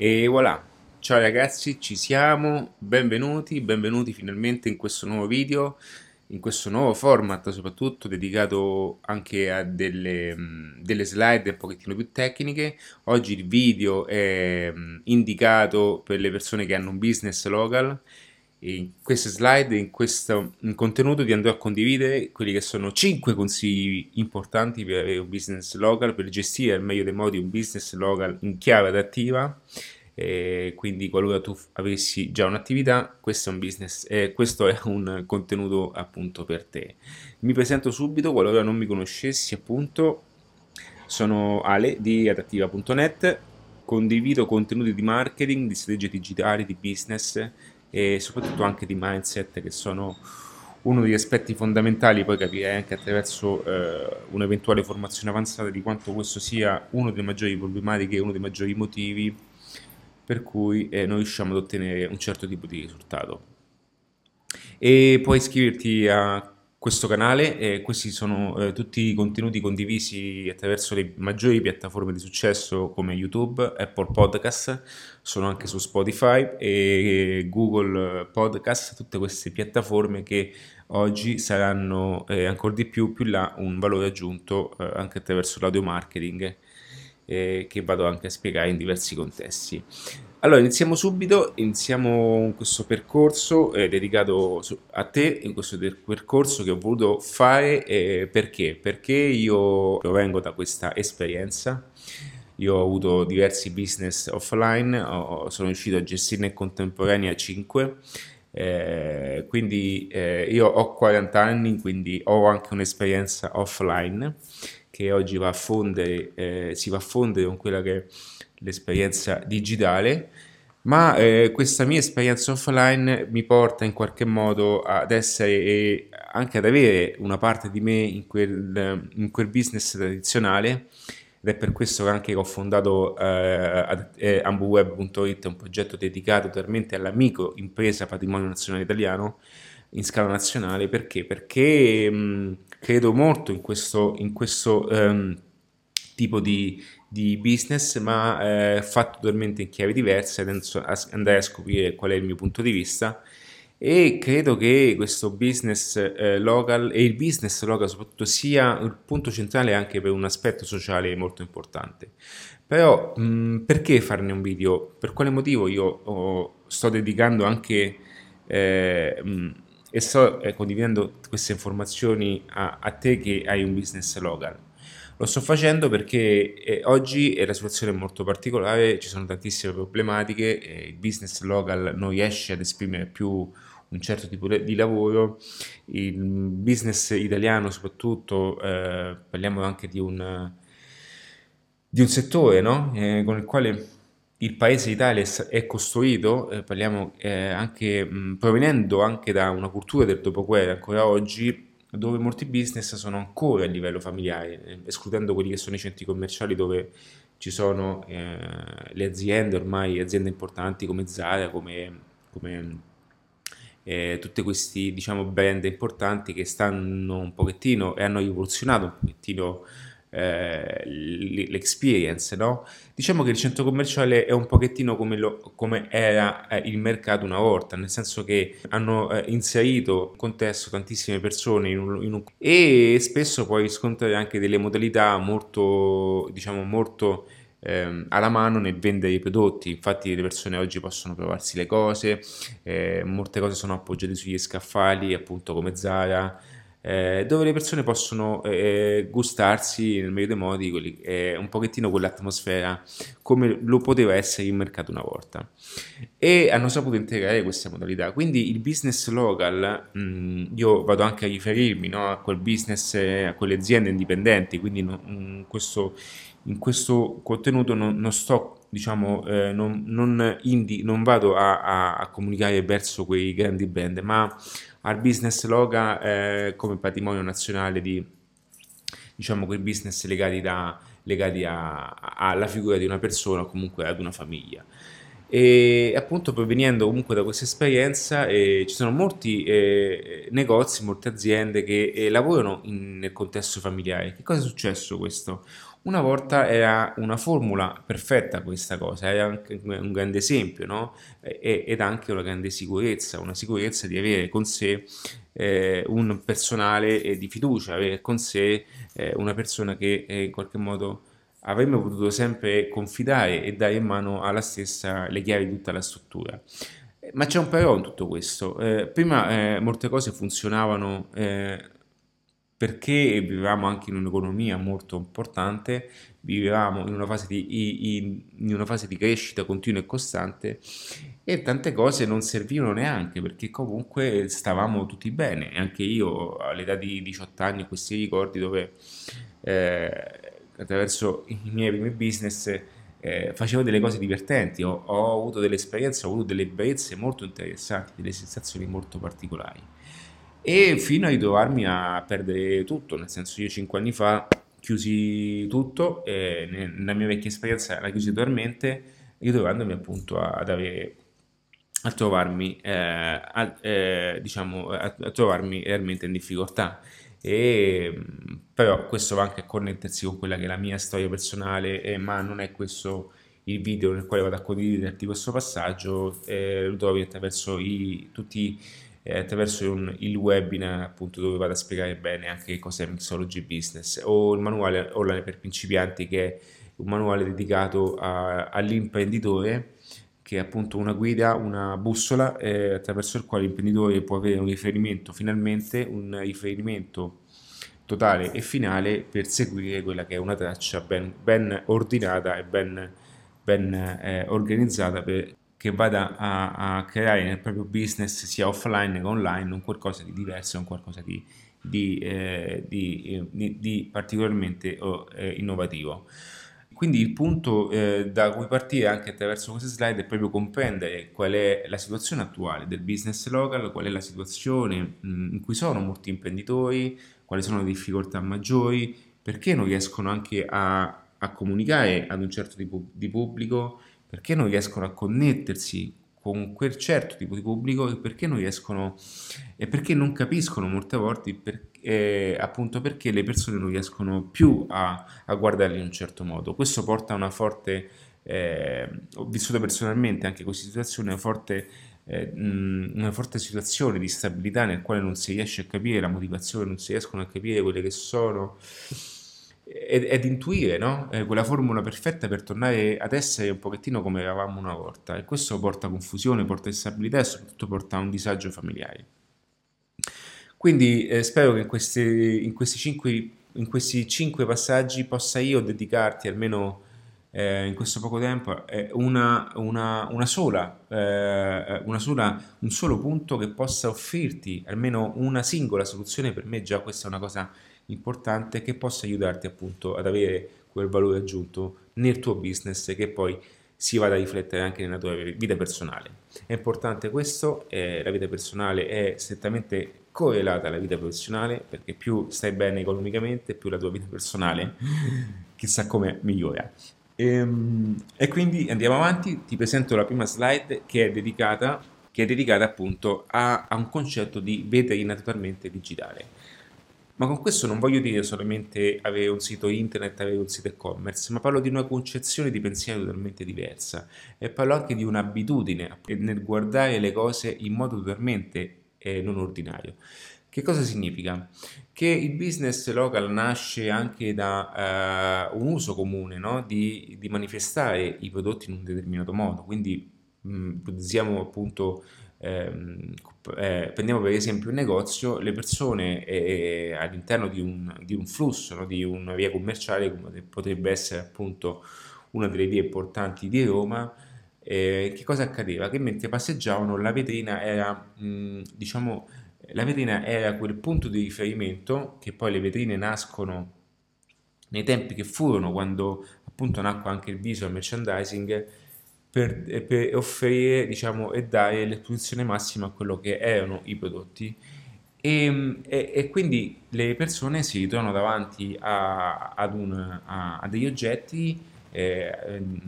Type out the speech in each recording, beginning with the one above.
E voilà, ciao ragazzi, ci siamo, benvenuti, benvenuti finalmente in questo nuovo video, in questo nuovo format soprattutto dedicato anche a delle, delle slide un pochettino più tecniche. Oggi il video è indicato per le persone che hanno un business local in queste slide, in questo in contenuto vi andrò a condividere quelli che sono 5 consigli importanti per avere un business local, per gestire al meglio dei modi un business local in chiave adattiva. Eh, quindi qualora tu avessi già un'attività, questo è un business, eh, questo è un contenuto appunto per te. Mi presento subito, qualora non mi conoscessi appunto, sono Ale di adattiva.net, condivido contenuti di marketing, di strategie digitali, di business e soprattutto anche di mindset che sono uno degli aspetti fondamentali, poi capirei anche attraverso eh, un'eventuale formazione avanzata di quanto questo sia uno delle maggiori problematiche e uno dei maggiori motivi per cui eh, noi riusciamo ad ottenere un certo tipo di risultato. E puoi iscriverti a questo canale e questi sono eh, tutti i contenuti condivisi attraverso le maggiori piattaforme di successo come YouTube, Apple Podcast, sono anche su Spotify e Google Podcast, tutte queste piattaforme che oggi saranno eh, ancora di più più là un valore aggiunto eh, anche attraverso l'audio marketing eh, che vado anche a spiegare in diversi contesti. Allora, iniziamo subito, iniziamo questo percorso eh, dedicato a te, in questo percorso che ho voluto fare, eh, perché? Perché io provengo da questa esperienza, io ho avuto diversi business offline, ho, sono riuscito a gestirne in contemporanea 5, eh, quindi eh, io ho 40 anni, quindi ho anche un'esperienza offline che oggi va fondere, eh, si va a fondere con quella che l'esperienza digitale, ma eh, questa mia esperienza offline mi porta in qualche modo ad essere e anche ad avere una parte di me in quel, in quel business tradizionale ed è per questo che anche ho fondato eh, eh, ambuweb.it, un progetto dedicato totalmente alla micro impresa patrimonio nazionale italiano in scala nazionale, perché? Perché mh, credo molto in questo, in questo um, tipo di, di business, ma eh, fatto totalmente in chiave diverse, adesso andare a scoprire qual è il mio punto di vista e credo che questo business eh, local e il business local soprattutto sia il punto centrale anche per un aspetto sociale molto importante. Però mh, perché farne un video? Per quale motivo io oh, sto dedicando anche eh, mh, e sto eh, condividendo queste informazioni a, a te che hai un business local? Lo sto facendo perché eh, oggi la situazione è molto particolare, ci sono tantissime problematiche, eh, il business local non riesce ad esprimere più un certo tipo di lavoro, il business italiano soprattutto, eh, parliamo anche di un, di un settore no? Eh, con il quale il paese Italia è costruito, eh, parliamo eh, anche mh, provenendo anche da una cultura del dopoguerra ancora oggi, dove molti business sono ancora a livello familiare, eh, escludendo quelli che sono i centri commerciali dove ci sono eh, le aziende, ormai aziende importanti come Zara, come, come eh, tutti questi diciamo, brand importanti che stanno un pochettino e hanno rivoluzionato un pochettino eh, l'experience, no? Diciamo che il centro commerciale è un pochettino come, lo, come era eh, il mercato una volta, nel senso che hanno eh, inserito in contesto tantissime persone in un, in un, e spesso puoi riscontrare anche delle modalità molto, diciamo, molto ehm, alla mano nel vendere i prodotti. Infatti le persone oggi possono provarsi le cose, eh, molte cose sono appoggiate sugli scaffali, appunto come Zara eh, dove le persone possono eh, gustarsi nel meglio dei modi quelli, eh, un pochettino quell'atmosfera come lo poteva essere il mercato una volta. E hanno saputo integrare questa modalità. Quindi il business local mh, mm, io vado anche a riferirmi no, a quel business a quelle aziende indipendenti quindi no, in, questo, in questo contenuto non, non sto diciamo, eh, non, non, indi, non, vado a, a, a, comunicare verso quei grandi brand, ma al business loga eh, come patrimonio nazionale di diciamo quei business legati, da, legati a, alla figura di una persona o comunque ad una famiglia. E appunto provenendo comunque da questa esperienza eh, ci sono molti eh, negozi, molte aziende che eh, lavorano in, nel contesto familiare. Che cosa è successo questo? Una volta era una formula perfetta questa cosa, era anche un grande esempio, no? ed anche una grande sicurezza, una sicurezza di avere con sé eh, un personale di fiducia, avere con sé eh, una persona che eh, in qualche modo avremmo potuto sempre confidare e dare in mano alla stessa le chiavi di tutta la struttura. Ma c'è un però in tutto questo. Eh, prima eh, molte cose funzionavano eh, perché vivevamo anche in un'economia molto importante, vivevamo in una, fase di, in una fase di crescita continua e costante e tante cose non servivano neanche perché comunque stavamo tutti bene. Anche io all'età di 18 anni ho questi ricordi dove eh, attraverso i miei primi business eh, facevo delle cose divertenti, ho, ho, avuto delle esperienze, ho avuto delle bellezze molto interessanti, delle sensazioni molto particolari. E fino a ritrovarmi a perdere tutto, nel senso io cinque anni fa chiusi tutto, e nella mia vecchia esperienza la chiusi totalmente, ritrovandomi appunto ad avere a trovarmi, eh, a, eh, diciamo, a, a trovarmi realmente in difficoltà. E, però questo va anche a connettersi con quella che è la mia storia personale, eh, ma non è questo il video nel quale vado a condividerti questo passaggio, eh, lo trovi attraverso i, tutti eh, attraverso un, il webinar appunto dove vado a spiegare bene anche che cos'è Mixology Business. O il manuale online per principianti che è un manuale dedicato all'imprenditore che è appunto una guida, una bussola eh, attraverso il quale l'imprenditore può avere un riferimento, finalmente un riferimento totale e finale per seguire quella che è una traccia ben, ben ordinata e ben, ben eh, organizzata per, che vada a, a, creare nel proprio business sia offline che online un qualcosa di diverso, un qualcosa di, di, eh, di, eh, di particolarmente oh, eh, innovativo. Quindi il punto eh, da cui partire anche attraverso queste slide è proprio comprendere qual è la situazione attuale del business local, qual è la situazione mh, in cui sono molti imprenditori, quali sono le difficoltà maggiori, perché non riescono anche a, a comunicare ad un certo tipo di pubblico, perché non riescono a connettersi con quel certo tipo di pubblico e perché non riescono e perché non capiscono molte volte per, eh, appunto perché le persone non riescono più a, a, guardarli in un certo modo. Questo porta a una forte, eh, ho vissuto personalmente anche questa situazione, una forte, eh, una forte situazione di stabilità nel quale non si riesce a capire la motivazione, non si riescono a capire quelle che sono ed, ed intuire no? eh, quella formula perfetta per tornare ad essere un pochettino come eravamo una volta e questo porta confusione, porta instabilità e soprattutto porta a un disagio familiare. Quindi eh, spero che in questi, in, questi cinque, in questi, cinque, passaggi possa io dedicarti almeno eh, in questo poco tempo eh, una, una, una, sola, eh, una sola, un solo punto che possa offrirti almeno una singola soluzione. Per me già questa è una cosa importante che possa aiutarti appunto ad avere quel valore aggiunto nel tuo business che poi si vada a riflettere anche nella tua vita personale. È importante questo, eh, la vita personale è strettamente correlata alla vita professionale perché più stai bene economicamente più la tua vita personale chissà come migliora. E, ehm, e quindi andiamo avanti, ti presento la prima slide che è dedicata, che è dedicata appunto a, a un concetto di vetrina totalmente digitale. Ma con questo non voglio dire solamente avere un sito internet, avere un sito e-commerce, ma parlo di una concezione di pensiero totalmente diversa e parlo anche di un'abitudine nel guardare le cose in modo totalmente eh, non ordinario. Che cosa significa? Che il business local nasce anche da uh, un uso comune no? di, di, manifestare i prodotti in un determinato modo, quindi mh, usiamo appunto Ehm, eh, prendiamo per esempio un negozio, le persone eh, all'interno di un, di un flusso, no, di una via commerciale, come potrebbe essere appunto una delle vie importanti di Roma, eh, che cosa accadeva? Che mentre passeggiavano la vetrina era, mh, diciamo, la vetrina era quel punto di riferimento che poi le vetrine nascono nei tempi che furono quando appunto nacque anche il visual merchandising per, per offrire diciamo, e dare l'esposizione massima a quello che erano i prodotti. E, e, e, quindi le persone si ritrovano davanti a, un, a, a, degli oggetti eh,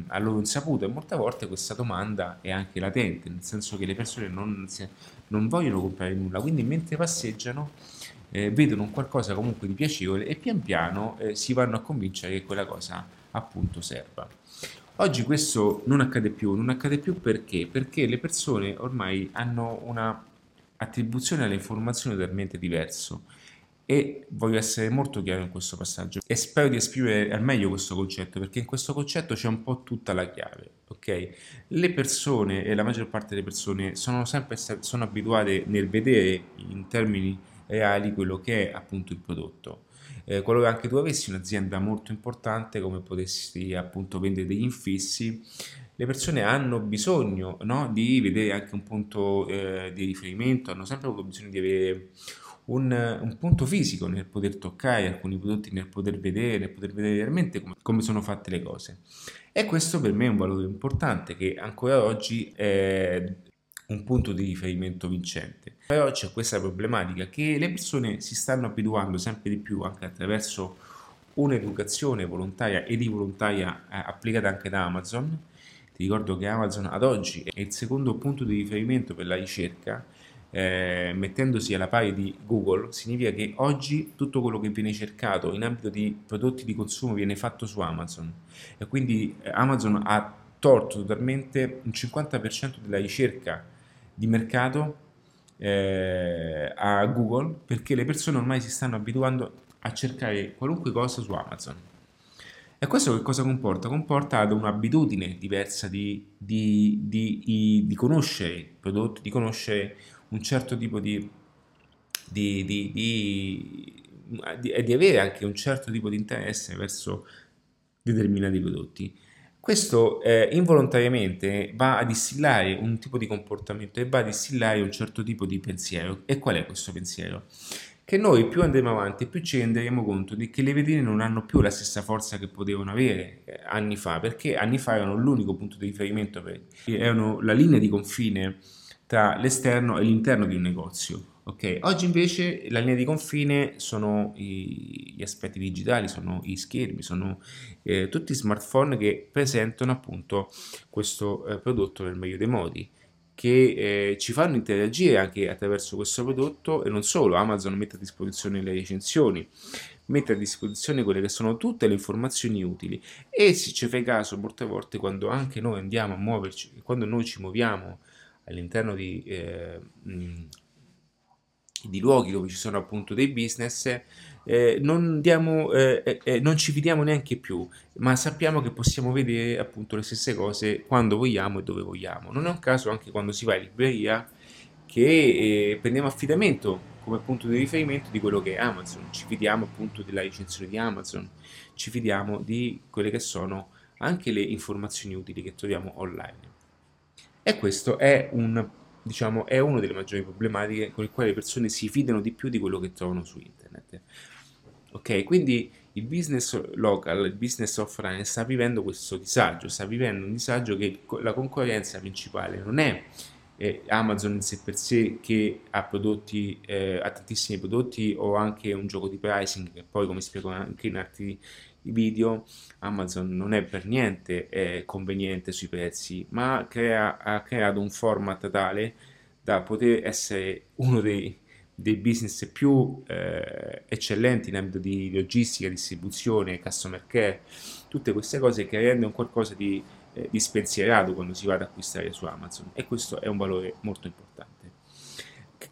a loro insaputa e molte volte questa domanda è anche latente, nel senso che le persone non, si, non vogliono comprare nulla, quindi mentre passeggiano eh, vedono qualcosa comunque di piacevole e pian piano eh, si vanno a convincere che quella cosa appunto serva. Oggi questo non accade più, non accade più perché? Perché le persone ormai hanno una attribuzione alle informazioni totalmente diverso e voglio essere molto chiaro in questo passaggio e spero di esprimere al meglio questo concetto perché in questo concetto c'è un po' tutta la chiave, ok? Le persone e la maggior parte delle persone sono sempre sono abituate nel vedere in termini reali quello che è appunto il prodotto. Eh, qualora anche tu avessi un'azienda molto importante come potessi appunto vendere degli infissi, le persone hanno bisogno no, di vedere anche un punto eh, di riferimento, hanno sempre avuto bisogno di avere un, un, punto fisico nel poter toccare alcuni prodotti, nel poter vedere, nel poter vedere veramente come, come sono fatte le cose. E questo per me è un valore importante che ancora oggi è un punto di riferimento vincente. Però c'è questa problematica che le persone si stanno abituando sempre di più anche attraverso un'educazione volontaria e di volontaria eh, applicata anche da Amazon. Ti ricordo che Amazon ad oggi è il secondo punto di riferimento per la ricerca eh, mettendosi alla pari di Google, significa che oggi tutto quello che viene cercato in ambito di prodotti di consumo viene fatto su Amazon e quindi eh, Amazon ha tolto totalmente un 50% della ricerca di mercato eh, a Google perché le persone ormai si stanno abituando a cercare qualunque cosa su Amazon. E questo che cosa comporta? Comporta ad un'abitudine diversa di, di, di, di conoscere i prodotti, di conoscere un certo tipo di, di, di avere anche un certo tipo di interesse verso determinati prodotti. Questo eh, involontariamente va a distillare un tipo di comportamento e va a distillare un certo tipo di pensiero. E qual è questo pensiero? Che noi più andremo avanti, più ci renderemo conto di che le vetrine non hanno più la stessa forza che potevano avere eh, anni fa, perché anni fa erano l'unico punto di riferimento, per, erano la linea di confine tra l'esterno e l'interno di un negozio. Okay. Oggi invece la linea di confine sono gli aspetti digitali, sono i schermi, sono eh, tutti i smartphone che presentano appunto questo eh, prodotto nel meglio dei modi che eh, ci fanno interagire anche attraverso questo prodotto e non solo, Amazon mette a disposizione le recensioni, mette a disposizione quelle che sono tutte le informazioni utili e se ci fai caso molte volte quando anche noi andiamo a muoverci, quando noi ci muoviamo all'interno di, eh, di, luoghi dove ci sono appunto dei business, eh, non, diamo, eh, eh, eh, non, ci fidiamo neanche più, ma sappiamo che possiamo vedere appunto le stesse cose quando vogliamo e dove vogliamo. Non è un caso anche quando si va in libreria che eh, prendiamo affidamento come punto di riferimento di quello che è Amazon, ci fidiamo appunto della recensione di Amazon, ci fidiamo di quelle che sono anche le informazioni utili che troviamo online. E questo è, un, diciamo, è una delle maggiori problematiche con le quali le persone si fidano di più di quello che trovano su internet. Ok, quindi il business local, il business offline sta vivendo questo disagio, sta vivendo un disagio che la concorrenza principale non è eh, Amazon in sé per sé che ha prodotti, eh, ha tantissimi prodotti o anche un gioco di pricing che poi come spiego anche in altri video, Amazon non è per niente eh, conveniente sui prezzi, ma crea, ha creato un format tale da poter essere uno dei, dei business più eh, eccellenti in ambito di logistica, distribuzione, customer care, tutte queste cose che rendono qualcosa di, eh, di quando si va ad acquistare su Amazon e questo è un valore molto importante.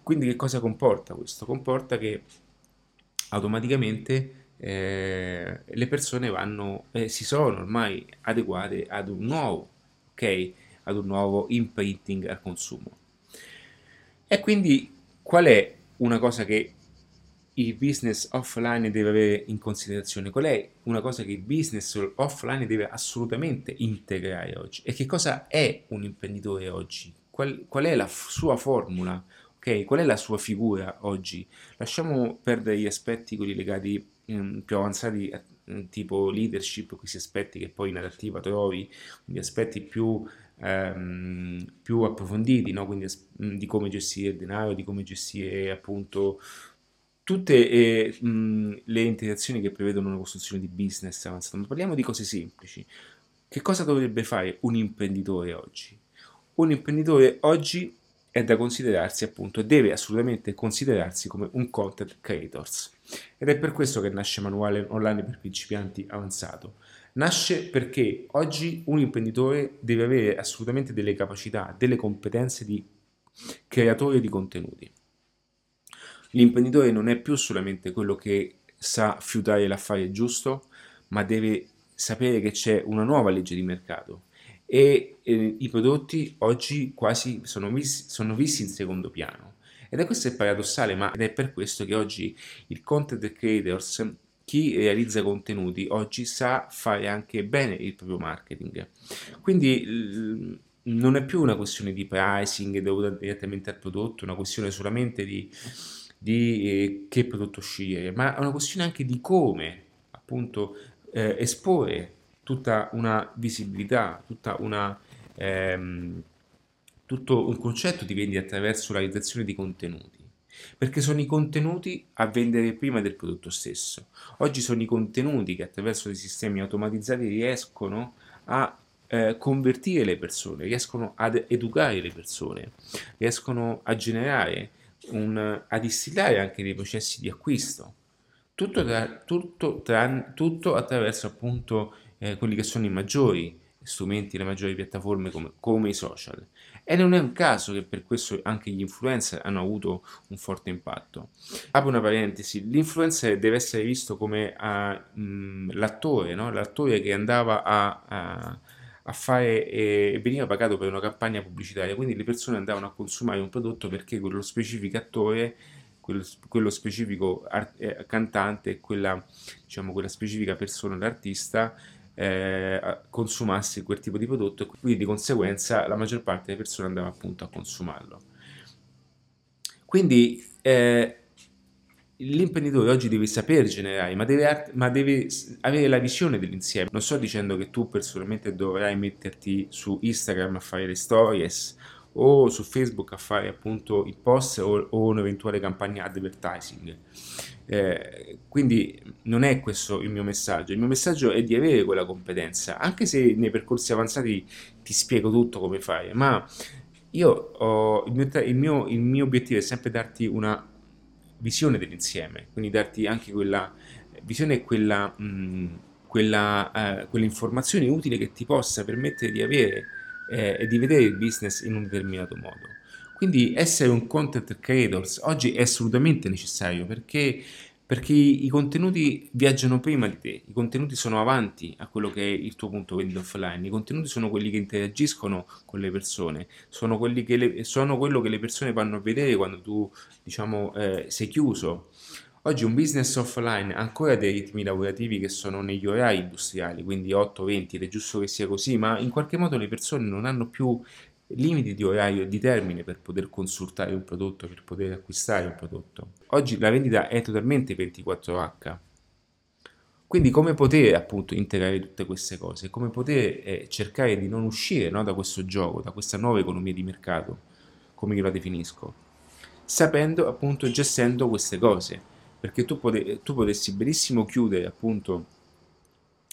Quindi che cosa comporta questo? Comporta che automaticamente eh, le persone vanno, eh, si sono ormai adeguate ad un nuovo, ok? Ad un nuovo imprinting al consumo. E quindi qual è una cosa che il business offline deve avere in considerazione? Qual è una cosa che il business offline deve assolutamente integrare oggi? E che cosa è un imprenditore oggi? Qual, qual è la f- sua formula? Okay? Qual è la sua figura oggi? Lasciamo perdere gli aspetti quelli legati Più avanzati eh, tipo leadership, questi aspetti che poi in adattiva trovi, quindi aspetti più, ehm, più approfonditi, no? quindi di come gestire il denaro, di come gestire appunto tutte eh, mh, le interazioni che prevedono una costruzione di business avanzato, ma parliamo di cose semplici. Che cosa dovrebbe fare un imprenditore oggi? Un imprenditore oggi è da considerarsi appunto, deve assolutamente considerarsi come un content creators. Ed è per questo che nasce Manuale Online per principianti avanzato. Nasce perché oggi un imprenditore deve avere assolutamente delle capacità, delle competenze di creatore di contenuti. L'imprenditore non è più solamente quello che sa fiutare l'affare giusto, ma deve sapere che c'è una nuova legge di mercato e eh, i prodotti oggi quasi sono, visti, sono visti in secondo piano. Ed è questo è paradossale, ma è per questo che oggi il content creators, chi realizza contenuti, oggi sa fare anche bene il proprio marketing. Quindi non è più una questione di pricing dovuta direttamente al prodotto, una questione solamente di, di eh, che prodotto scegliere, ma è una questione anche di come appunto eh, esporre tutta una visibilità, tutta una, ehm, tutto un concetto di vendita attraverso la realizzazione di contenuti. Perché sono i contenuti a vendere prima del prodotto stesso. Oggi sono i contenuti che attraverso dei sistemi automatizzati riescono a eh, convertire le persone, riescono ad educare le persone, riescono a generare, un, a distillare anche dei processi di acquisto. Tutto, tra, tutto, tra, tutto attraverso appunto eh, quelli che sono i maggiori strumenti, le maggiori piattaforme come, come, i social. E non è un caso che per questo anche gli influencer hanno avuto un forte impatto. Apro una parentesi, l'influencer deve essere visto come uh, mh, l'attore, no? l'attore che andava a, a, a fare e eh, veniva pagato per una campagna pubblicitaria, quindi le persone andavano a consumare un prodotto perché quello specifico attore quello, quello specifico art, eh, cantante, quella, diciamo, quella specifica persona, l'artista, eh, consumasse quel tipo di prodotto e quindi di conseguenza la maggior parte delle persone andava appunto a consumarlo. Quindi eh, l'imprenditore oggi deve saper generare, ma deve, ma deve, avere la visione dell'insieme. Non sto dicendo che tu personalmente dovrai metterti su Instagram a fare le stories o su Facebook a fare appunto il post o, o un'eventuale campagna advertising. Eh, quindi non è questo il mio messaggio, il mio messaggio è di avere quella competenza, anche se nei percorsi avanzati ti spiego tutto come fare, ma io ho, il, mio, il, mio, il mio obiettivo è sempre darti una visione dell'insieme, quindi darti anche quella visione e quella, mh, quella, uh, quell'informazione utile che ti possa permettere di avere eh, e di vedere il business in un determinato modo. Quindi essere un content creator oggi è assolutamente necessario perché, perché i, contenuti viaggiano prima di te, i contenuti sono avanti a quello che è il tuo punto vendita offline, i contenuti sono quelli che interagiscono con le persone, sono, le, sono quello che le persone vanno a vedere quando tu diciamo, eh, sei chiuso. Oggi un business offline ha ancora dei ritmi lavorativi che sono negli orari industriali, quindi 8-20, ed è giusto che sia così, ma in qualche modo le persone non hanno più limiti di orario e di termine per poter consultare un prodotto, per poter acquistare un prodotto. Oggi la vendita è totalmente 24H. Quindi come poter appunto integrare tutte queste cose, come poter eh, cercare di non uscire no, da questo gioco, da questa nuova economia di mercato, come io la definisco, sapendo appunto gestendo queste cose, perché tu, pote, tu potessi benissimo chiudere appunto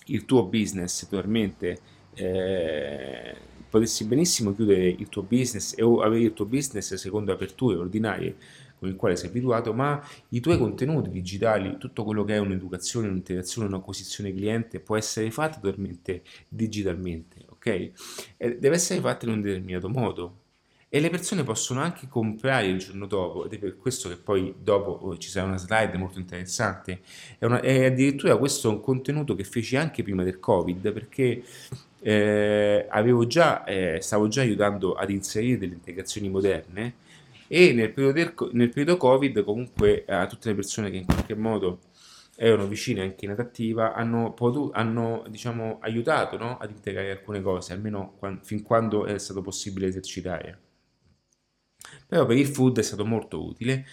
il tuo business attualmente eh, potessi benissimo chiudere il tuo business o avere il tuo business secondo aperture ordinarie con il quale sei abituato, ma i tuoi contenuti digitali, tutto quello che è un'educazione, un'interazione, un'acquisizione cliente può essere fatto totalmente digitalmente, ok? E deve essere fatto in un determinato modo. E le persone possono anche comprare il giorno dopo, ed è per questo che poi dopo oh, ci sarà una slide molto interessante. È, è addirittura questo un contenuto che feci anche prima del Covid, perché eh, già, eh, stavo già aiutando ad inserire delle integrazioni moderne e nel periodo, del, nel periodo Covid comunque a tutte le persone che in qualche modo erano vicine anche in adattiva hanno, potuto, hanno diciamo, aiutato no? ad integrare alcune cose, almeno quando, fin quando è stato possibile esercitare. Però per il food è stato molto utile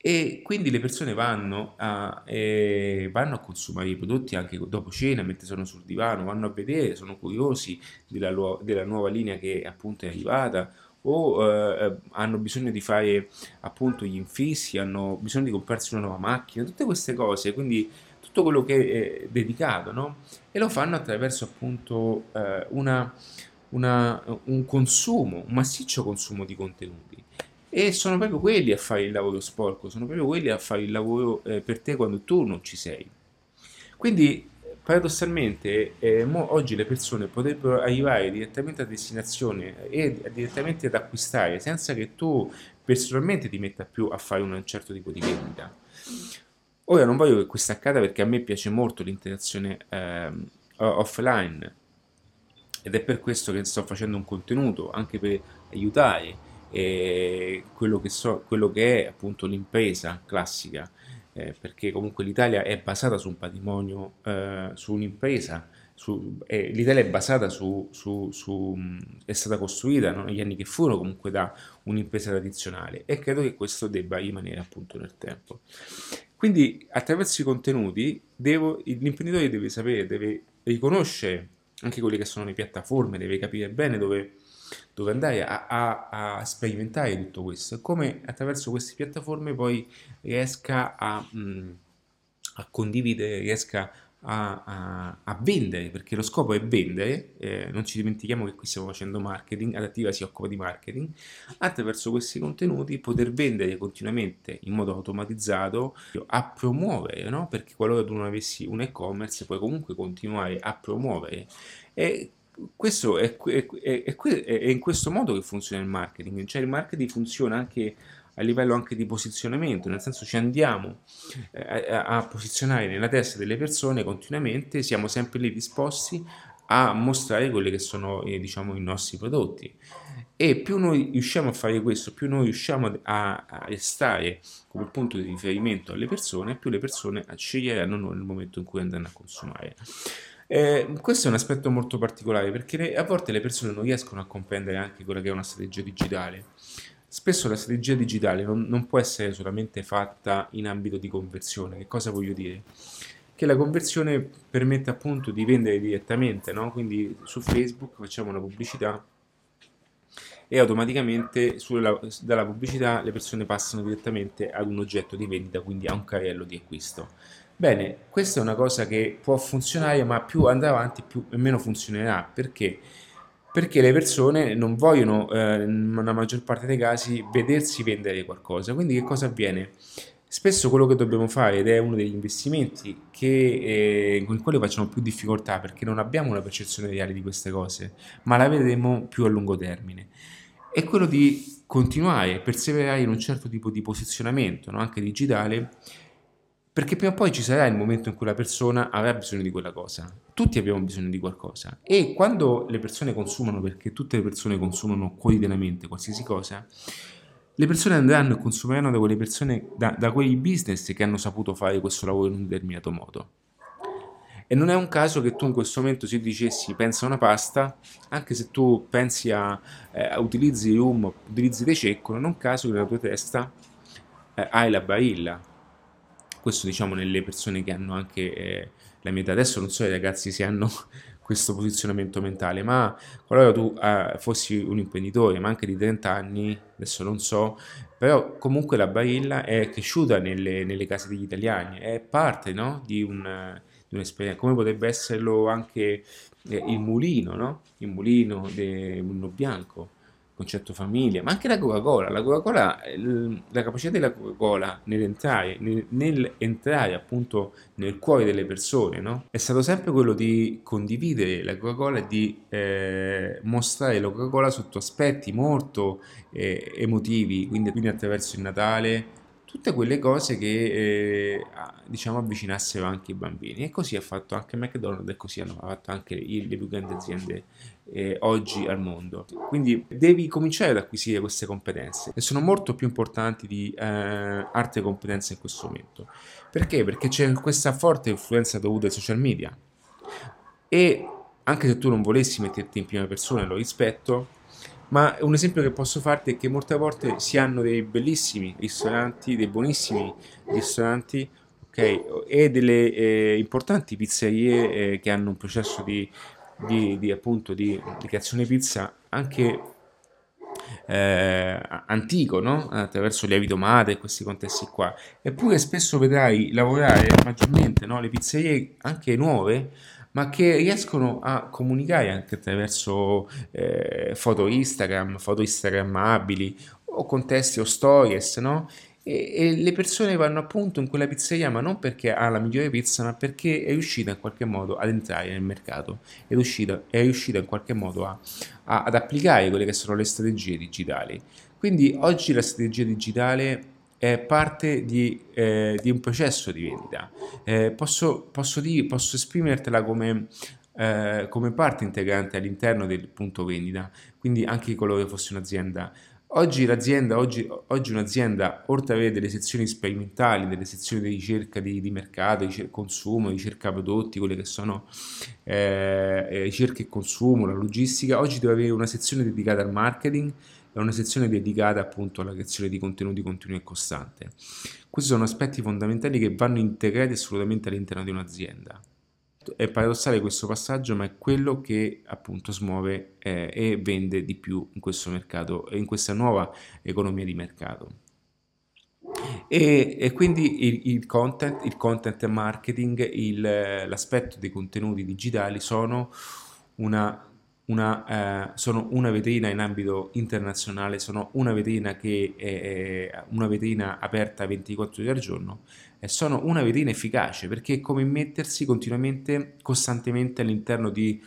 e quindi le persone vanno a, eh, vanno a, consumare i prodotti anche dopo cena, mentre sono sul divano, vanno a vedere, sono curiosi della, della nuova linea che appunto è arrivata o eh, hanno bisogno di fare appunto gli infissi, hanno bisogno di comprarsi una nuova macchina, tutte queste cose, quindi tutto quello che è dedicato, no? E lo fanno attraverso appunto eh, una, una, un consumo, un massiccio consumo di contenuti. E sono proprio quelli a fare il lavoro sporco, sono proprio quelli a fare il lavoro eh, per te quando tu non ci sei. Quindi, paradossalmente, eh, oggi le persone potrebbero arrivare direttamente a destinazione e direttamente ad acquistare senza che tu personalmente ti metta più a fare un certo tipo di vendita. Ora non voglio che questo accada perché a me piace molto l'interazione eh, offline ed è per questo che sto facendo un contenuto anche per aiutare eh, quello, che so, quello che è appunto l'impresa classica eh, perché comunque l'Italia è basata su un patrimonio, eh, su un'impresa su, eh, l'Italia è basata su, su, su, è stata costruita no, negli anni che furono comunque da un'impresa tradizionale e credo che questo debba rimanere appunto nel tempo. Quindi attraverso i contenuti devo, l'imprenditore deve sapere, deve riconoscere anche quelle che sono le piattaforme, deve capire bene dove, dove andare a, a, a, sperimentare tutto questo e come attraverso queste piattaforme poi riesca a, mh, a condividere, riesca a, a, vendere, perché lo scopo è vendere, eh, non ci dimentichiamo che qui stiamo facendo marketing, Adattiva si occupa di marketing, attraverso questi contenuti poter vendere continuamente in modo automatizzato, a promuovere, no? perché qualora tu non avessi un e-commerce puoi comunque continuare a promuovere. E questo è, è, è, è, in questo modo che funziona il marketing, cioè il marketing funziona anche a livello anche di posizionamento, nel senso ci andiamo eh, a, a posizionare nella testa delle persone continuamente, siamo sempre lì disposti a mostrare quelli che sono eh, diciamo, i nostri prodotti. E più noi riusciamo a fare questo, più noi riusciamo a, a restare come punto di riferimento alle persone, più le persone sceglieranno noi nel momento in cui andranno a consumare. Eh, questo è un aspetto molto particolare perché a volte le persone non riescono a comprendere anche quella che è una strategia digitale. Spesso la strategia digitale non, non, può essere solamente fatta in ambito di conversione. Che cosa voglio dire? Che la conversione permette appunto di vendere direttamente, no? quindi su Facebook facciamo una pubblicità e automaticamente sulla, dalla pubblicità le persone passano direttamente ad un oggetto di vendita, quindi a un carrello di acquisto. Bene, questa è una cosa che può funzionare, ma più andrà avanti, più meno funzionerà. Perché? perché le persone non vogliono, eh, nella maggior parte dei casi, vedersi vendere qualcosa. Quindi che cosa avviene? Spesso quello che dobbiamo fare, ed è uno degli investimenti che, eh, con i quali facciamo più difficoltà perché non abbiamo una percezione reale di queste cose, ma la vedremo più a lungo termine, è quello di continuare perseverare in un certo tipo di posizionamento, no? anche digitale, perché prima o poi ci sarà il momento in cui la persona avrà bisogno di quella cosa. Tutti abbiamo bisogno di qualcosa e quando le persone consumano, perché tutte le persone consumano quotidianamente qualsiasi cosa, le persone andranno e consumeranno da quelle persone, da, da quei business che hanno saputo fare questo lavoro in un determinato modo. E non è un caso che tu in questo momento se dicessi pensa a una pasta, anche se tu pensi a, eh, utilizzi rum, utilizzi dei cecco, non è un caso che nella tua testa eh, hai la barilla, questo diciamo nelle persone che hanno anche eh, la mia età, adesso non so i ragazzi se hanno questo posizionamento mentale, ma qualora tu eh, fossi un imprenditore, ma anche di 30 anni, adesso non so, però comunque la barilla è cresciuta nelle, nelle case degli italiani, è parte no? di, un, di un'esperienza, come potrebbe esserlo anche eh, il mulino, no? il mulino del mulino bianco, concetto famiglia, ma anche la Coca-Cola. La Coca-Cola, la capacità della Coca-Cola nell'entrare, nel, nell'entrare appunto nel cuore delle persone, no? È stato sempre quello di condividere la Coca-Cola e di eh, mostrare la Coca-Cola sotto aspetti molto eh, emotivi, quindi, quindi attraverso il Natale, tutte quelle cose che eh, diciamo avvicinassero anche i bambini. E così ha fatto anche McDonald's e così hanno fatto anche le, più grandi aziende eh, oggi al mondo. Quindi devi cominciare ad acquisire queste competenze e sono molto più importanti di eh, altre competenze in questo momento. Perché? perché c'è questa forte influenza dovuta ai social media. E anche se tu non volessi metterti in prima persona lo rispetto ma un esempio che posso farti è che molte volte si hanno dei bellissimi ristoranti, dei buonissimi ristoranti, ok, e delle eh, importanti pizzerie eh, che hanno un processo di, di, di appunto di, di creazione pizza anche eh, antico, no? attraverso lievito madre e questi contesti qua. Eppure spesso vedrai lavorare maggiormente no? le pizzerie anche nuove ma che riescono a comunicare anche attraverso eh, foto Instagram, foto Instagrammabili o contesti o stories, no? E, e, le persone vanno appunto in quella pizzeria ma non perché ha la migliore pizza ma perché è riuscita in qualche modo ad entrare nel mercato è riuscita, è riuscita in qualche modo a, a, ad applicare quelle che sono le strategie digitali quindi oggi la strategia digitale è parte di, eh, di un processo di vendita eh, posso, posso, dire, posso esprimertela come eh, come parte integrante all'interno del punto vendita, quindi anche qualora fosse un'azienda. Oggi l'azienda, oggi, oggi un'azienda, oltre ad avere delle sezioni sperimentali, delle sezioni di ricerca di, di mercato, di ricerca consumo, ricerca prodotti, quelle che sono eh, eh, ricerca e consumo, la logistica, oggi deve avere una sezione dedicata al marketing e una sezione dedicata appunto alla creazione di contenuti continui e costante. Questi sono aspetti fondamentali che vanno integrati assolutamente all'interno di un'azienda è paradossale questo passaggio, ma è quello che appunto smuove eh, e vende di più in questo mercato, in questa nuova economia di mercato. E, e quindi il, il, content, il content marketing, l'aspetto dei contenuti digitali sono una una, eh, sono una vetrina in ambito internazionale, sono una vetrina, che è, una vetrina aperta 24 ore al giorno e sono una vetrina efficace perché è come mettersi continuamente, costantemente all'interno di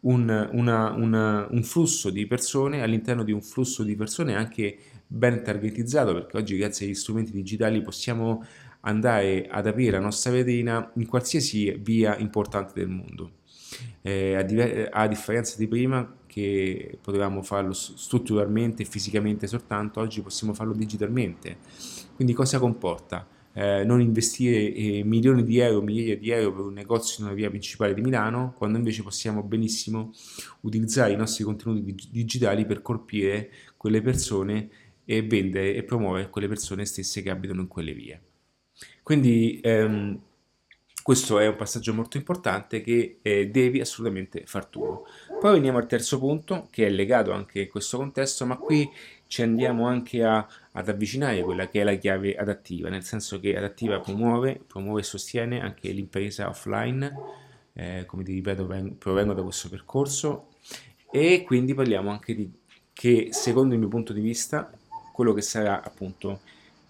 un, una, una, un flusso di persone, all'interno di un flusso di persone anche ben targetizzato perché oggi grazie agli strumenti digitali possiamo andare ad aprire la nostra vetrina in qualsiasi via importante del mondo eh, a, diver- a, differenza di prima che potevamo farlo strutturalmente e fisicamente soltanto, oggi possiamo farlo digitalmente. Quindi cosa comporta? Eh, non investire eh, milioni di euro, migliaia di euro per un negozio in una via principale di Milano, quando invece possiamo benissimo utilizzare i nostri contenuti dig- digitali per colpire quelle persone e vendere e promuovere quelle persone stesse che abitano in quelle vie. Quindi ehm, questo è un passaggio molto importante che eh, devi assolutamente far tuo. Poi veniamo al terzo punto, che è legato anche a questo contesto, ma qui ci andiamo anche a, ad avvicinare quella che è la chiave adattiva, nel senso che adattiva promuove, promuove e sostiene anche l'impresa offline, eh, come ti ripeto, provengo da questo percorso, e quindi parliamo anche di che, secondo il mio punto di vista, quello che sarà appunto...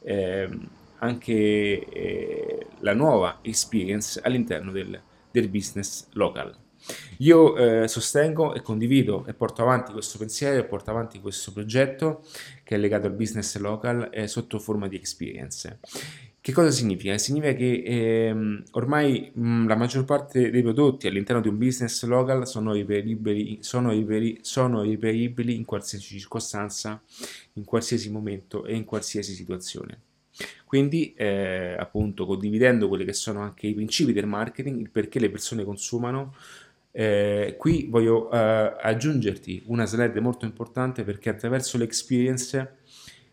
Eh, anche eh, la nuova experience all'interno del, del business local. Io eh, sostengo e condivido e porto avanti questo pensiero e porto avanti questo progetto che è legato al business local eh, sotto forma di experience. Che cosa significa? Significa che ehm, ormai mh, la maggior parte dei prodotti all'interno di un business local sono riperibili, sono, riperi, sono riperibili in qualsiasi circostanza, in qualsiasi momento e in qualsiasi situazione. Quindi, eh, appunto, condividendo quelli che sono anche i principi del marketing, il perché le persone consumano, eh, qui voglio eh, aggiungerti una slide molto importante perché attraverso l'experience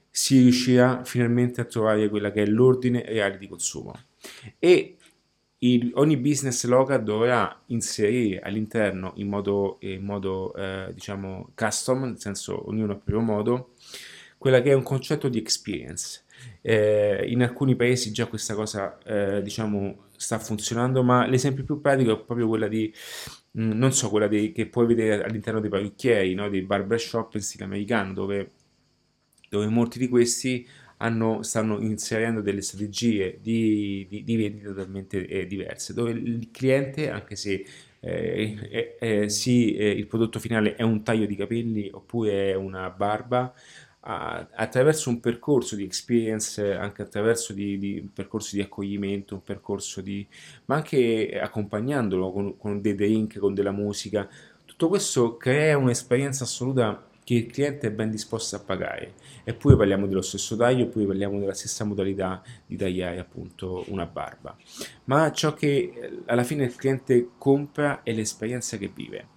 si riuscirà finalmente a trovare quella che è l'ordine reale di consumo. E il, ogni business local dovrà inserire all'interno in modo, in modo eh, diciamo custom, nel senso ognuno a proprio modo, quella che è un concetto di experience eh, in alcuni paesi già questa cosa eh, diciamo sta funzionando, ma l'esempio più pratico è proprio quella di mm, non so, quella di, che puoi vedere all'interno dei parrucchieri, no? dei barbershop in stile americano, dove, dove molti di questi hanno, stanno inserendo delle strategie di, di, di vendita totalmente eh, diverse, dove il cliente, anche se eh, eh, sì, il prodotto finale è un taglio di capelli oppure è una barba, attraverso un percorso di experience, anche attraverso di, di, un percorso di accoglimento, un percorso di, ma anche accompagnandolo con, con dei drink, con della musica, tutto questo crea un'esperienza assoluta che il cliente è ben disposto a pagare. Eppure parliamo dello stesso taglio, eppure parliamo della stessa modalità di tagliare appunto una barba. Ma ciò che alla fine il cliente compra è l'esperienza che vive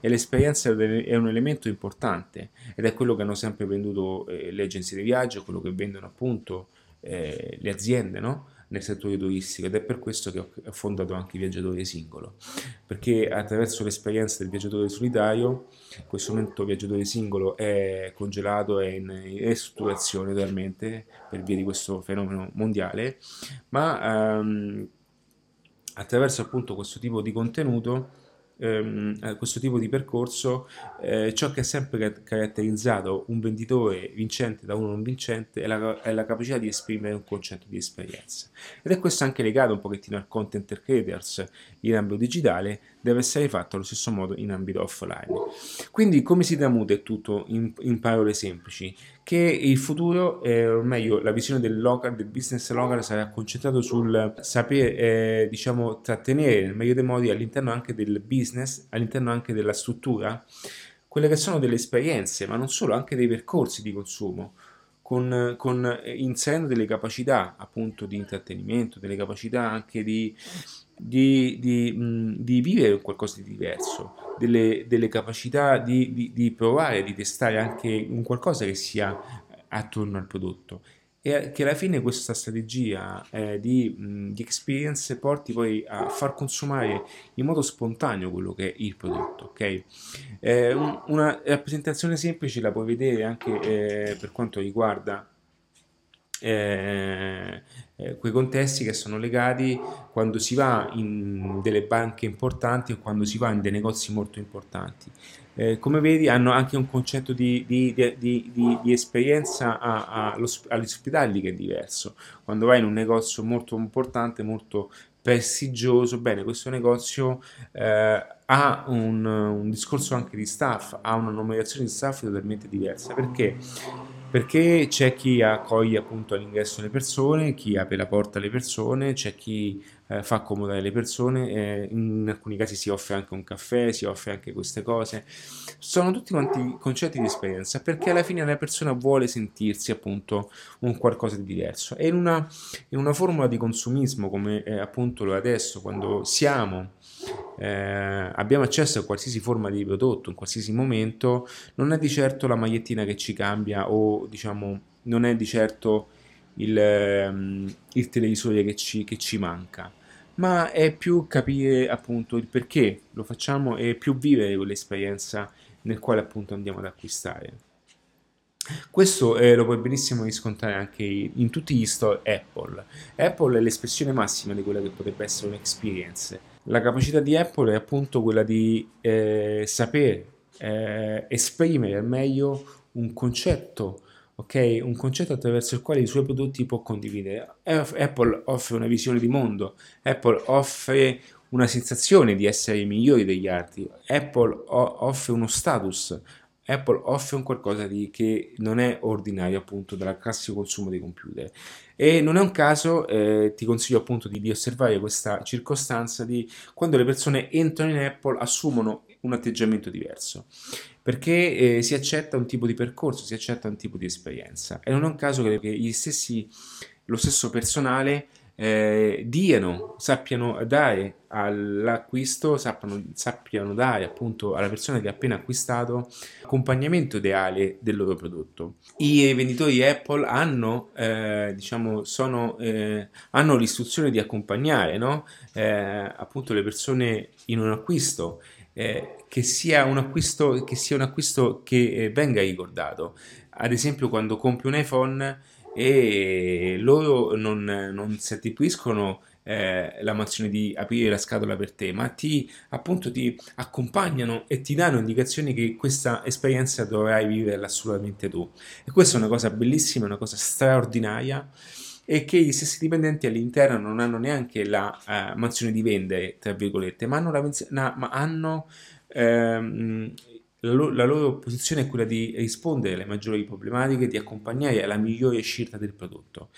e l'esperienza è un elemento importante ed è quello che hanno sempre venduto eh, le agenzie di viaggio, quello che vendono appunto eh, le aziende no? nel settore turistico ed è per questo che ho fondato anche il viaggiatore singolo perché attraverso l'esperienza del viaggiatore solitario in questo momento il viaggiatore singolo è congelato, è in ristrutturazione totalmente per via di questo fenomeno mondiale ma ehm, attraverso appunto questo tipo di contenuto ehm, questo tipo di percorso, eh, ciò che ha sempre caratterizzato un venditore vincente da uno non vincente è la, è la, capacità di esprimere un concetto di esperienza. Ed è questo anche legato un pochettino al content creators in ambito digitale, deve essere fatto allo stesso modo in ambito offline. Quindi come si tramuta tutto in, in parole semplici? Che il futuro, eh, o meglio la visione del local, del business local sarà concentrato sul sapere, eh, diciamo, trattenere nel meglio dei modi all'interno anche del business, all'interno anche della struttura, quelle che sono delle esperienze, ma non solo, anche dei percorsi di consumo. Con, con, inserendo delle capacità appunto di intrattenimento, delle capacità anche di di, di, mh, di vivere qualcosa di diverso, delle, delle capacità di, di, di, provare, di testare anche un qualcosa che sia attorno al prodotto e che alla fine questa strategia eh, di, mh, di, experience porti poi a far consumare in modo spontaneo quello che è il prodotto. ok? Eh, un, una rappresentazione semplice la puoi vedere anche eh, per quanto riguarda eh, eh, quei contesti che sono legati quando si va in delle banche importanti o quando si va in dei negozi molto importanti. Eh, come vedi hanno anche un concetto di, di, di, di esperienza agli ospitali che è diverso. Quando vai in un negozio molto importante, molto prestigioso, bene, questo negozio eh, ha un, un, discorso anche di staff, ha una numerazione di staff totalmente diversa. Perché? Perché c'è chi accoglie appunto all'ingresso le persone, chi apre la porta alle persone, c'è chi eh, fa accomodare le persone, eh, in alcuni casi si offre anche un caffè, si offre anche queste cose. Sono tutti quanti concetti di esperienza perché alla fine la persona vuole sentirsi appunto un qualcosa di diverso. E in una, in una formula di consumismo come eh, appunto lo è adesso, quando siamo eh, abbiamo accesso a qualsiasi forma di prodotto in qualsiasi momento, non è di certo la magliettina che ci cambia o diciamo non è di certo il, ehm, il televisore che ci, che ci manca, ma è più capire appunto il perché lo facciamo e più vivere quell'esperienza nel quale appunto andiamo ad acquistare. Questo eh, lo puoi benissimo riscontrare anche in tutti gli store Apple. Apple è l'espressione massima di quella che potrebbe essere un'experience la capacità di Apple è appunto quella di eh, sapere eh, esprimere al meglio un concetto, ok? Un concetto attraverso il quale i suoi prodotti può condividere. Apple offre una visione di mondo, Apple offre una sensazione di essere migliori degli altri, Apple offre uno status, Apple offre un qualcosa di, che non è ordinario appunto dal classico consumo dei computer. E non è un caso, eh, ti consiglio appunto di, di, osservare questa circostanza di quando le persone entrano in Apple assumono un atteggiamento diverso. Perché eh, si accetta un tipo di percorso, si accetta un tipo di esperienza. E non è un caso che, gli stessi, lo stesso personale eh, diano, sappiano dare all'acquisto, sappiano, sappiano dare appunto alla persona che ha appena acquistato accompagnamento ideale del loro prodotto. I venditori Apple hanno, eh, diciamo, sono, eh, hanno l'istruzione di accompagnare no? Eh, appunto le persone in un acquisto. Eh, che sia un acquisto che, sia un acquisto che eh, venga ricordato ad esempio quando compri un iPhone e loro non, non si attribuiscono eh, la mansione di aprire la scatola per te, ma ti appunto ti accompagnano e ti danno indicazioni che questa esperienza dovrai vivere assolutamente tu. E questa è una cosa bellissima, una cosa straordinaria e che gli stessi dipendenti all'interno non hanno neanche la uh, mansione di vendere, tra virgolette, ma hanno, la, ma hanno ehm, la, lo- la loro posizione è quella di rispondere alle maggiori problematiche, di accompagnare alla migliore scelta del prodotto.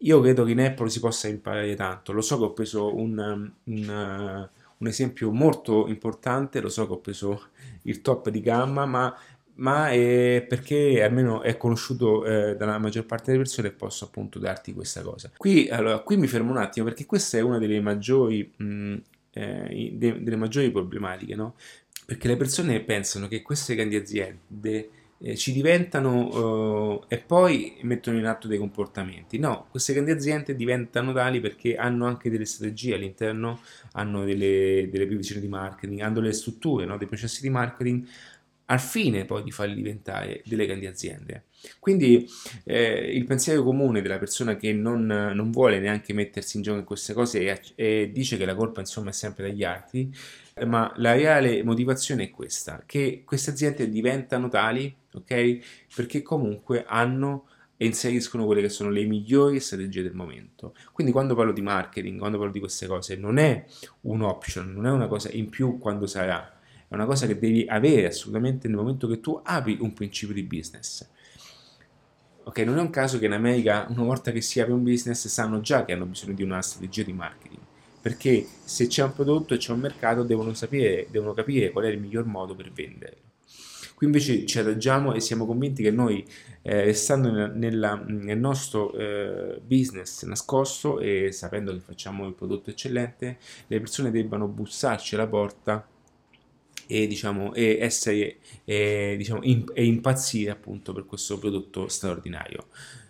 Io credo che in Apple si possa imparare tanto. Lo so che ho preso un, un, un esempio molto importante, lo so che ho preso il top di gamma, ma ma è perché almeno è conosciuto eh, dalla maggior parte delle persone e posso appunto darti questa cosa. Qui, allora, qui mi fermo un attimo perché questa è una delle maggiori, mh, eh, de- delle maggiori problematiche, no? Perché le persone pensano che queste grandi aziende eh, ci diventano eh, e poi mettono in atto dei comportamenti. No, queste grandi aziende diventano tali perché hanno anche delle strategie all'interno, hanno delle, delle previsioni di marketing, hanno delle strutture, no? dei processi di marketing al fine poi di farli diventare delle grandi aziende. Quindi eh, il pensiero comune della persona che non, non, vuole neanche mettersi in gioco in queste cose e, e, dice che la colpa insomma è sempre degli altri ma la reale motivazione è questa, che queste aziende diventano tali, ok? Perché comunque hanno e inseriscono quelle che sono le migliori strategie del momento. Quindi quando parlo di marketing, quando parlo di queste cose, non è un option, non è una cosa in più quando sarà, è una cosa che devi avere assolutamente nel momento che tu apri un principio di business. Ok, non è un caso che in America una volta che si apre un business sanno già che hanno bisogno di una strategia di marketing, perché se c'è un prodotto e c'è un mercato devono sapere, devono capire qual è il miglior modo per venderlo. Qui invece ci adagiamo e siamo convinti che noi, eh, stando nella, nel nostro eh, business nascosto e sapendo che facciamo il prodotto eccellente, le persone debbano bussarci alla porta e, diciamo, e essere e, diciamo, in, e impazzire appunto per questo prodotto straordinario.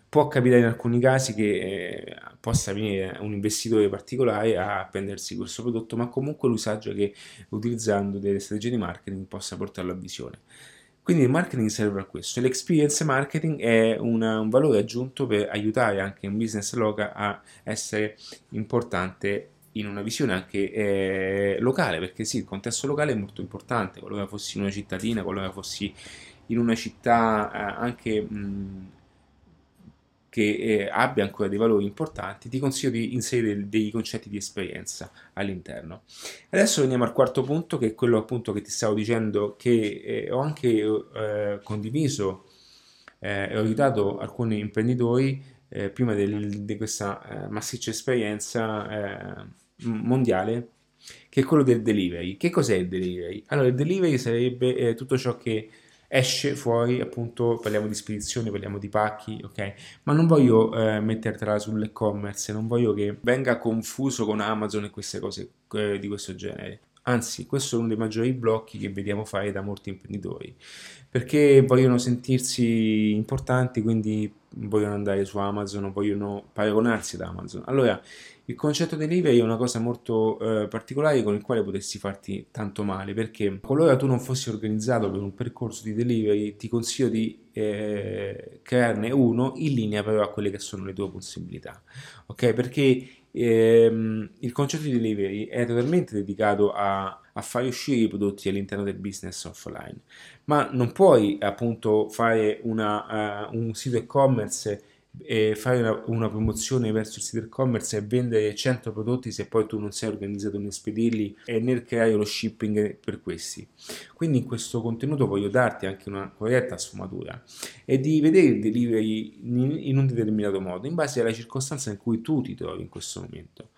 Può capitare in alcuni casi che eh, possa venire un investitore particolare a prendersi questo prodotto, ma comunque sa che utilizzando delle strategie di marketing possa portarlo a visione. Quindi il marketing serve a questo. L'experience marketing è una, un valore aggiunto per aiutare anche un business local a essere importante in una visione anche eh, locale, perché sì, il contesto locale è molto importante, qualora fossi in una cittadina, qualora fossi in una città eh, anche mh, che eh, abbia ancora dei valori importanti, ti consiglio di inserire dei concetti di esperienza all'interno. Adesso veniamo al quarto punto, che è quello appunto che ti stavo dicendo, che eh, ho anche eh, condiviso eh, e ho aiutato alcuni imprenditori eh, prima del, di questa massiccia esperienza mondiale, che è quello del delivery. Che cos'è il delivery? Allora, il delivery sarebbe tutto ciò che esce fuori, appunto, parliamo di spedizione, parliamo di pacchi, ok? Ma non voglio eh, mettertela sull'e-commerce, non voglio che venga confuso con Amazon e queste cose eh, di questo genere. Anzi, questo è uno dei maggiori blocchi che vediamo fare da molti imprenditori, perché vogliono sentirsi importanti, quindi vogliono andare su Amazon, vogliono paragonarsi ad Amazon. Allora, il concetto delivery è una cosa molto eh, particolare con il quale potresti farti tanto male perché qualora tu non fossi organizzato per un percorso di delivery ti consiglio di eh, crearne uno in linea però a quelle che sono le tue possibilità ok? Perché ehm, il concetto di delivery è totalmente dedicato a, a fare uscire i prodotti all'interno del business offline ma non puoi appunto fare una, uh, un sito e-commerce e fare una, una, promozione verso il sito e-commerce e vendere 100 prodotti se poi tu non sei organizzato nel spedirli e nel creare lo shipping per questi. Quindi in questo contenuto voglio darti anche una corretta sfumatura e di vedere il delivery in, in un determinato modo, in base alla circostanza in cui tu ti trovi in questo momento.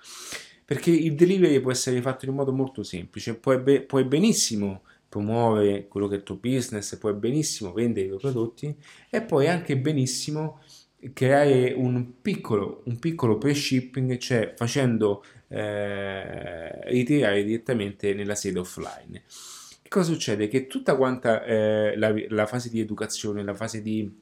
Perché il delivery può essere fatto in un modo molto semplice, puoi, be- puoi benissimo promuovere quello che è il tuo business, puoi benissimo vendere i tuoi prodotti e puoi anche benissimo creare un piccolo, un piccolo pre-shipping, cioè facendo eh, ritirare direttamente nella sede offline. Che cosa succede? Che tutta quanta eh, la, la, fase di educazione, la fase di,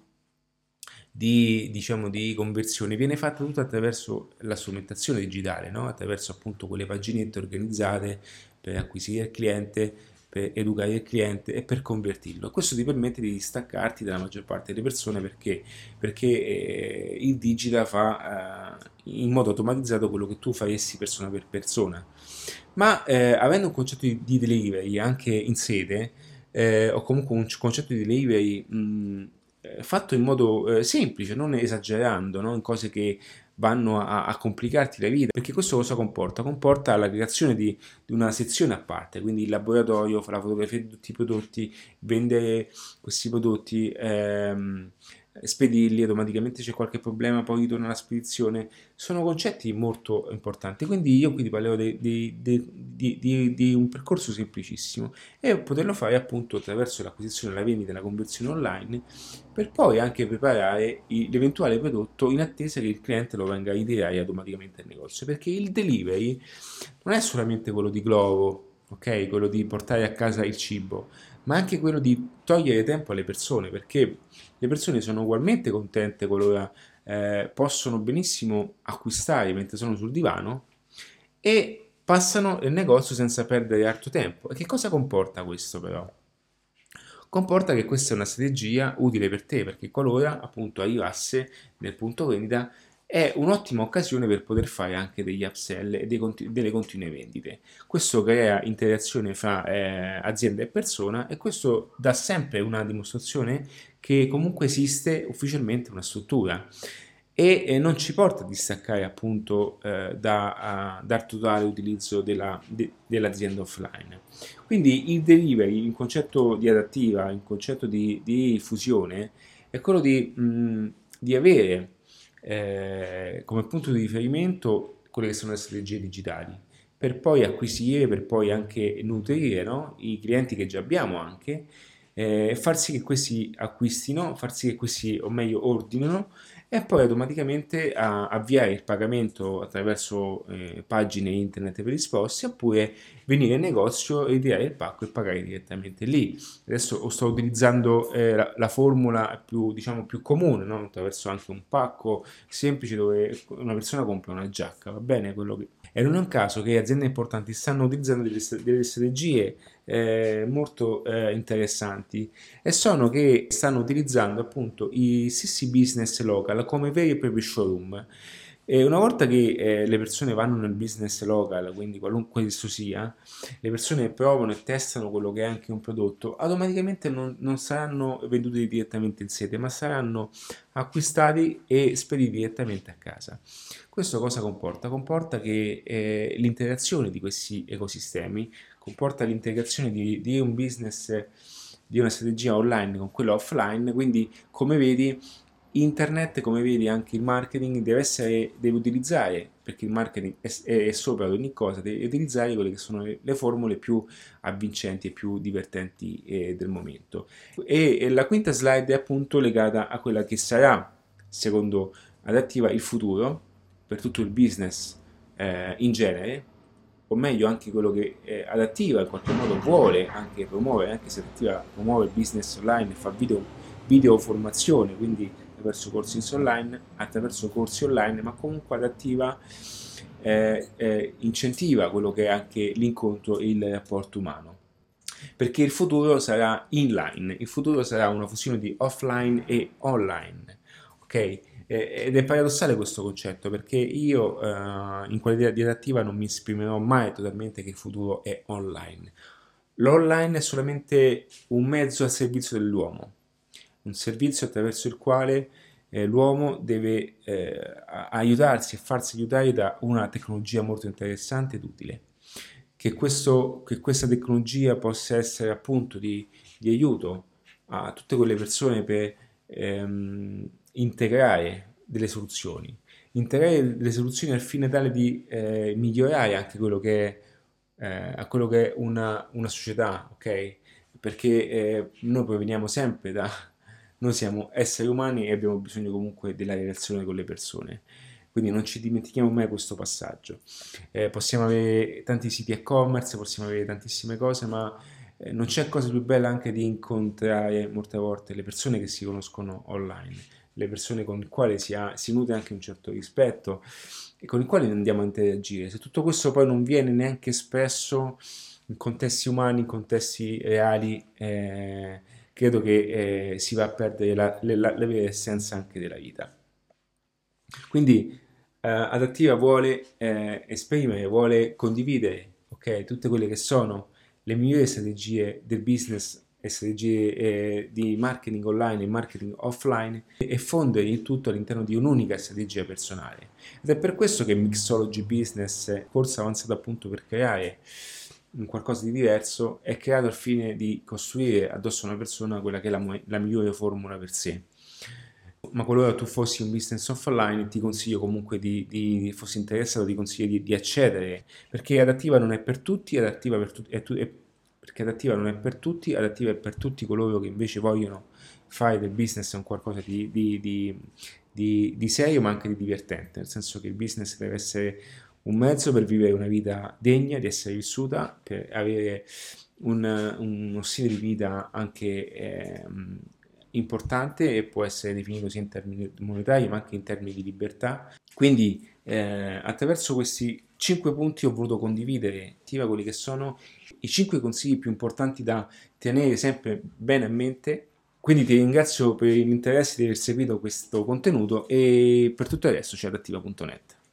di, diciamo, di conversione viene fatta tutta attraverso la strumentazione digitale, no? attraverso appunto quelle paginette organizzate per acquisire il cliente, per educare il cliente e per convertirlo. Questo ti permette di distaccarti dalla maggior parte delle persone perché, perché eh, il digital fa eh, in modo automatizzato quello che tu faresti persona per persona. Ma eh, avendo un concetto di, di, delivery anche in sede, eh, o comunque un concetto di delivery mh, eh, fatto in modo eh, semplice, non esagerando, no? in cose che vanno a, a, complicarti la vita, perché questo cosa comporta? Comporta la creazione di, di, una sezione a parte, quindi il laboratorio fa la fotografia di tutti i prodotti, vendere questi prodotti, ehm, spedirli, automaticamente c'è qualche problema, poi ritorna la spedizione, sono concetti molto importanti. Quindi io qui ti parlerò di, un percorso semplicissimo e poterlo fare appunto attraverso l'acquisizione, la vendita e la conversione online per poi anche preparare l'eventuale prodotto in attesa che il cliente lo venga a ritirare automaticamente al negozio. Perché il delivery non è solamente quello di Glovo, ok? Quello di portare a casa il cibo, ma anche quello di togliere tempo alle persone, perché le persone sono ugualmente contente qualora eh, possono benissimo acquistare mentre sono sul divano e passano il negozio senza perdere altro tempo. E che cosa comporta questo però? Comporta che questa è una strategia utile per te perché qualora appunto arrivasse nel punto vendita è un'ottima occasione per poter fare anche degli upsell e continu- delle continue vendite. Questo crea interazione fra eh, azienda e persona e questo dà sempre una dimostrazione che comunque esiste ufficialmente una struttura e eh, non ci porta a distaccare appunto eh, da, dal totale utilizzo della, de, dell'azienda offline. Quindi il delivery, il concetto di adattiva, il concetto di, di fusione è quello di, mh, di avere eh, come punto di riferimento quelle che sono le strategie digitali per poi acquisire, per poi anche nutrire no? i clienti che già abbiamo anche eh, far sì che questi acquistino, far sì che questi o meglio ordinino e poi automaticamente avviare il pagamento attraverso eh, pagine internet per risposte oppure venire in negozio, ritirare il pacco e pagare direttamente lì. Adesso sto utilizzando eh, la, la, formula più, diciamo, più comune, no? attraverso anche un pacco semplice dove una persona compra una giacca, va bene? Quello che... E non è un caso che aziende importanti stanno utilizzando delle, delle strategie eh, molto eh, interessanti e sono che stanno utilizzando appunto i CC Business Local come veri e propri showroom. E una volta che eh, le persone vanno nel business local, quindi qualunque esso sia, le persone provano e testano quello che è anche un prodotto, automaticamente non, non saranno venduti direttamente in sede, ma saranno acquistati e spediti direttamente a casa. Questo cosa comporta? Comporta che eh, l'interazione di questi ecosistemi comporta l'integrazione di, di un business, di una strategia online con quella offline, quindi come vedi internet, come vedi anche il marketing deve essere, deve utilizzare, perché il marketing è, è, sopra ad ogni cosa, deve utilizzare quelle che sono le, le formule più avvincenti e più divertenti eh, del momento. E, e, la quinta slide è appunto legata a quella che sarà, secondo Adattiva, il futuro per tutto il business eh, in genere, o meglio anche quello che eh, Adattiva in qualche modo vuole anche promuovere, anche se Adattiva promuove il business online e fa video, video formazione, quindi attraverso corsi online, attraverso corsi online, ma comunque Adattiva eh, eh, incentiva quello che è anche l'incontro e il rapporto umano. Perché il futuro sarà inline, il futuro sarà una fusione di offline e online. Ok? Ed è paradossale questo concetto perché io eh, in qualità di adattiva non mi esprimerò mai totalmente che il futuro è online. L'online è solamente un mezzo al servizio dell'uomo, un servizio attraverso il quale eh, l'uomo deve eh, aiutarsi e farsi aiutare da una tecnologia molto interessante ed utile. Che, questo, che questa tecnologia possa essere appunto di, di aiuto a tutte quelle persone per ehm, integrare delle soluzioni, integrare delle soluzioni al fine tale di eh, migliorare anche quello che è, eh, a quello che è una, una società, ok? Perché eh, noi proveniamo sempre da, noi siamo esseri umani e abbiamo bisogno comunque della relazione con le persone. Quindi non ci dimentichiamo mai questo passaggio. Eh, possiamo avere tanti siti e-commerce, possiamo avere tantissime cose, ma eh, non c'è cosa più bella anche di incontrare molte volte le persone che si conoscono online, le persone con le quali si, ha, si nutre anche un certo rispetto e con le quali andiamo a interagire. Se tutto questo poi non viene neanche espresso in contesti umani, in contesti reali, eh, credo che eh, si va a perdere la, la, la, vera essenza anche della vita. Quindi eh, Adattiva vuole eh, esprimere, vuole condividere okay, tutte quelle che sono le migliori strategie del business e strategie eh, di marketing online e marketing offline e fondere il tutto all'interno di un'unica strategia personale. Ed è per questo che Mixology Business, corso avanzato appunto per creare un qualcosa di diverso, è creato al fine di costruire addosso a una persona quella che è la, la migliore formula per sé. Ma qualora tu fossi un business offline ti consiglio comunque di, di fossi interessato ti consiglio di, di, accedere perché adattiva non è per tutti adattiva per tutti perché adattiva non è per tutti adattiva è per tutti coloro che invece vogliono fare del business un qualcosa di, di serio ma anche di divertente nel senso che il business deve essere un mezzo per vivere una vita degna di essere vissuta per avere un, uno stile di vita anche eh, importante e può essere definito sia in termini monetari ma anche in termini di libertà. Quindi eh, attraverso questi cinque punti ho voluto condividere quelli che sono i cinque consigli più importanti da tenere sempre bene a mente Quindi ti ringrazio per l'interesse di aver seguito questo contenuto e per tutto resto c'è adattiva.net.